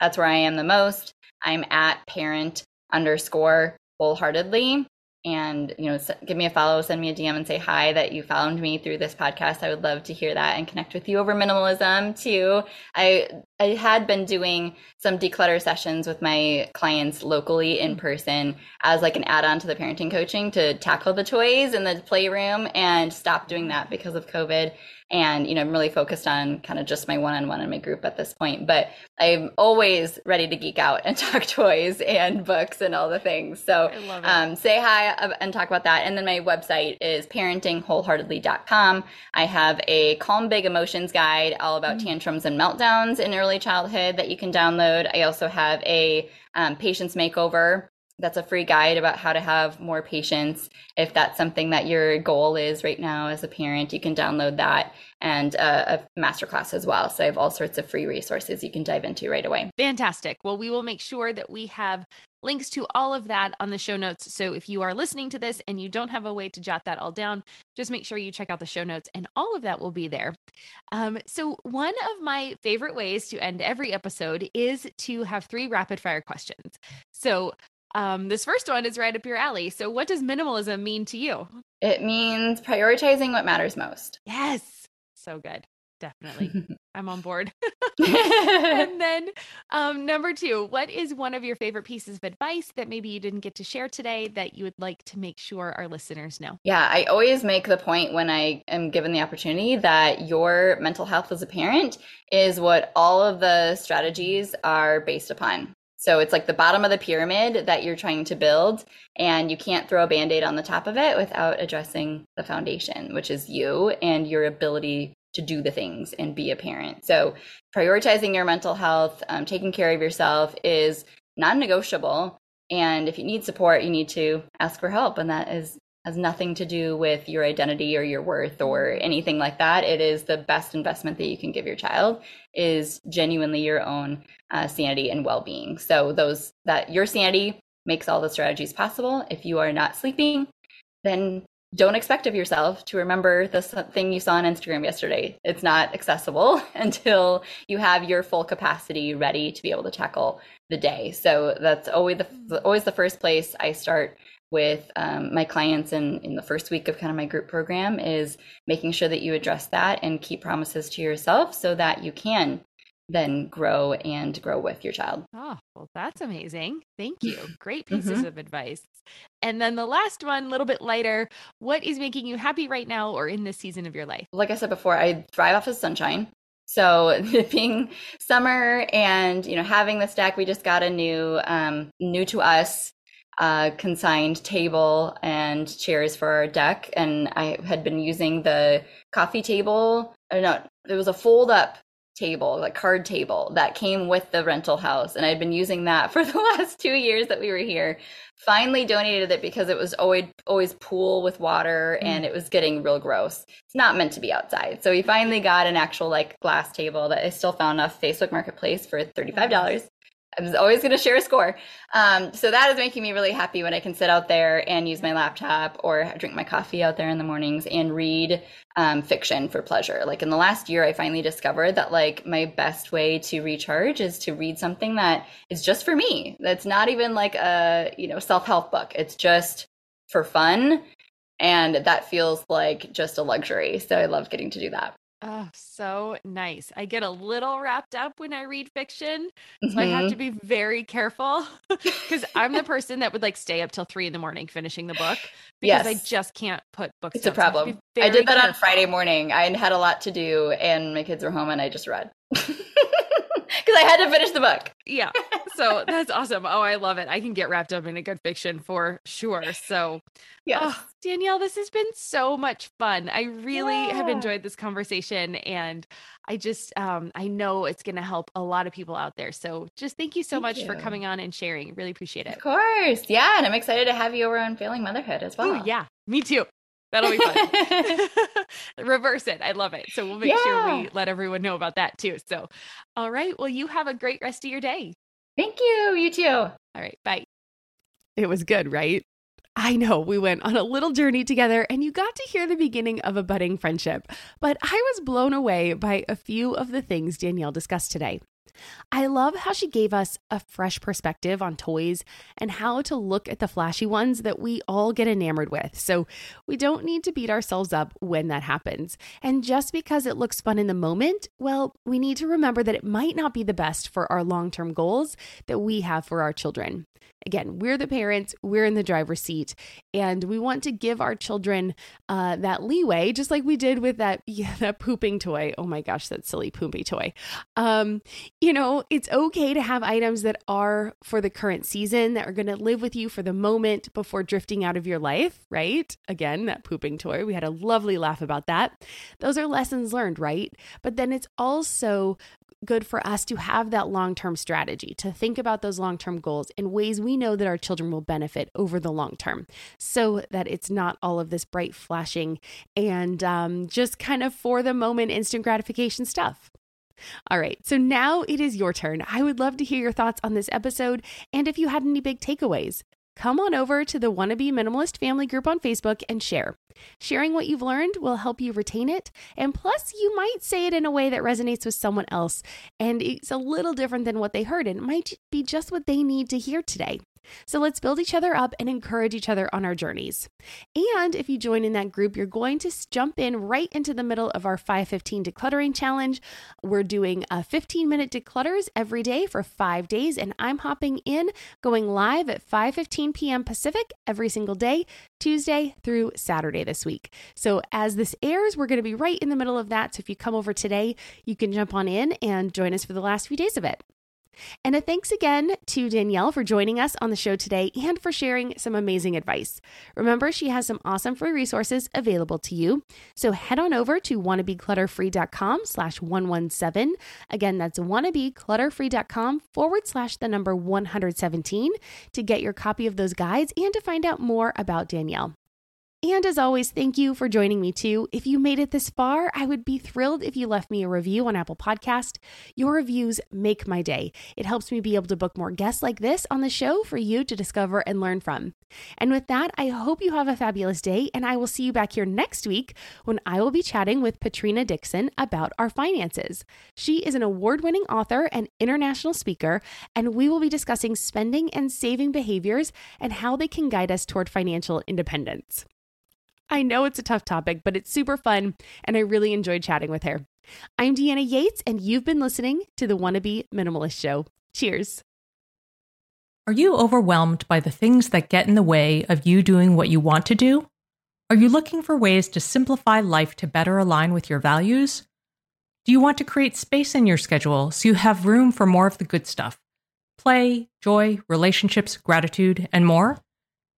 That's where I am the most. I'm at parent underscore wholeheartedly. And you know give me a follow send me a dm and say hi that you found me through this podcast. I would love to hear that and connect with you over minimalism too. I i had been doing some declutter sessions with my clients locally in person as like an add-on to the parenting coaching to tackle the toys in the playroom and stop doing that because of covid. And you know i'm really focused on kind of just my one-on-one and my group at this point. But i'm always ready to geek out and (laughs) talk toys and books and all the things. So um, say hi and talk about that. And then my website is parentingwholeheartedly.com i have a calm big emotions guide all about mm-hmm. tantrums and meltdowns in early childhood that you can download i also have a um, patience makeover that's a free guide about how to have more patience. If that's something that your goal is right now as a parent, you can download that and uh, a masterclass as well. So I have all sorts of free resources you can dive into right away. Fantastic. Well, we will make sure that we have links to all of that on the show notes. So if you are listening to this and you don't have a way to jot that all down, just make sure you check out the show notes and all of that will be there. Um, so, one of my favorite ways to end every episode is to have three rapid fire questions. So, um, this first one is right up your alley. So, what does minimalism mean to you? It means prioritizing what matters most. Yes. So good. Definitely. I'm on board. (laughs) (laughs) and then, um, number two, what is one of your favorite pieces of advice that maybe you didn't get to share today that you would like to make sure our listeners know? Yeah, I always make the point when I am given the opportunity that your mental health as a parent is what all of the strategies are based upon. So it's like the bottom of the pyramid that you're trying to build, and you can't throw a band aid on the top of it without addressing the foundation, which is you and your ability to do the things and be a parent. So prioritizing your mental health, um, taking care of yourself is non negotiable. And if you need support, you need to ask for help. And that is has nothing to do with your identity or your worth or anything like that. It is the best investment that you can give your child is genuinely your own uh, sanity and well-being. So those that your sanity makes all the strategies possible. If you are not sleeping, then don't expect of yourself to remember the thing you saw on Instagram yesterday. It's not accessible (laughs) until you have your full capacity ready to be able to tackle the day. So that's always the always the first place I start with um, my clients in, in the first week of kind of my group program is making sure that you address that and keep promises to yourself so that you can then grow and grow with your child. Oh, well, that's amazing. Thank you. (laughs) Great pieces mm-hmm. of advice. And then the last one, a little bit lighter. What is making you happy right now or in this season of your life? Like I said before, I thrive off of sunshine. So (laughs) being summer and you know having the stack, we just got a new um, new to us uh, consigned table and chairs for our deck, and I had been using the coffee table. Or no, it was a fold up table, like card table that came with the rental house. And I'd been using that (laughs) for the last two years that we were here. Finally donated it because it was always always pool with water mm. and it was getting real gross. It's not meant to be outside. So we finally got an actual like glass table that I still found off Facebook Marketplace for $35. I was always going to share a score. Um, so that is making me really happy when I can sit out there and use my laptop or drink my coffee out there in the mornings and read um, fiction for pleasure. Like in the last year, I finally discovered that like my best way to recharge is to read something that is just for me. That's not even like a you know self help book. It's just for fun, and that feels like just a luxury. So I love getting to do that. Oh, so nice. I get a little wrapped up when I read fiction. So mm-hmm. I have to mm-hmm. be very careful (laughs) because I'm the person that would like stay up till three in the morning finishing the book because yes. I just can't put books It's down. a problem. So I did that careful. on Friday morning. I had a lot to do and my kids were home and I just read (laughs) because I had to finish the book. Yeah. (laughs) So that's awesome. Oh, I love it. I can get wrapped up in a good fiction for sure. So, yeah. Oh, Danielle, this has been so much fun. I really yeah. have enjoyed this conversation and I just um I know it's going to help a lot of people out there. So, just thank you so thank much you. for coming on and sharing. Really appreciate it. Of course. Yeah, and I'm excited to have you over on Failing Motherhood as well. Ooh, yeah. Me too. That'll be fun. (laughs) (laughs) Reverse it. I love it. So we'll make yeah. sure we let everyone know about that too. So, all right. Well, you have a great rest of your day. Thank you. You too. All right. Bye. It was good, right? I know we went on a little journey together and you got to hear the beginning of a budding friendship, but I was blown away by a few of the things Danielle discussed today. I love how she gave us a fresh perspective on toys and how to look at the flashy ones that we all get enamored with. So we don't need to beat ourselves up when that happens. And just because it looks fun in the moment, well, we need to remember that it might not be the best for our long term goals that we have for our children. Again, we're the parents, we're in the driver's seat, and we want to give our children uh, that leeway, just like we did with that (laughs) yeah, that pooping toy. Oh my gosh, that silly poopy toy. Um, you know, it's okay to have items that are for the current season that are going to live with you for the moment before drifting out of your life, right? Again, that pooping toy. We had a lovely laugh about that. Those are lessons learned, right? But then it's also good for us to have that long term strategy, to think about those long term goals in ways we know that our children will benefit over the long term so that it's not all of this bright flashing and um, just kind of for the moment instant gratification stuff. All right, so now it is your turn. I would love to hear your thoughts on this episode and if you had any big takeaways come on over to the Wannabe Minimalist Family group on Facebook and share. Sharing what you've learned will help you retain it, and plus, you might say it in a way that resonates with someone else, and it's a little different than what they heard, and it might be just what they need to hear today. So let's build each other up and encourage each other on our journeys. And if you join in that group, you're going to jump in right into the middle of our 515 decluttering challenge. We're doing a 15 minute declutters every day for 5 days and I'm hopping in going live at 5:15 p.m. Pacific every single day, Tuesday through Saturday this week. So as this airs, we're going to be right in the middle of that. So if you come over today, you can jump on in and join us for the last few days of it. And a thanks again to Danielle for joining us on the show today and for sharing some amazing advice. Remember, she has some awesome free resources available to you. So head on over to wannabeclutterfree.com slash 117. Again, that's wannabeclutterfree.com forward slash the number 117 to get your copy of those guides and to find out more about Danielle. And as always, thank you for joining me too. If you made it this far, I would be thrilled if you left me a review on Apple Podcast. Your reviews make my day. It helps me be able to book more guests like this on the show for you to discover and learn from. And with that, I hope you have a fabulous day and I will see you back here next week when I will be chatting with Patrina Dixon about our finances. She is an award-winning author and international speaker, and we will be discussing spending and saving behaviors and how they can guide us toward financial independence. I know it's a tough topic, but it's super fun, and I really enjoyed chatting with her. I'm Deanna Yates, and you've been listening to the Wannabe Minimalist Show. Cheers. Are you overwhelmed by the things that get in the way of you doing what you want to do? Are you looking for ways to simplify life to better align with your values? Do you want to create space in your schedule so you have room for more of the good stuff? Play, joy, relationships, gratitude, and more?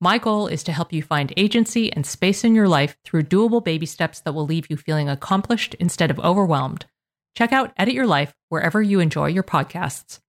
My goal is to help you find agency and space in your life through doable baby steps that will leave you feeling accomplished instead of overwhelmed. Check out Edit Your Life wherever you enjoy your podcasts.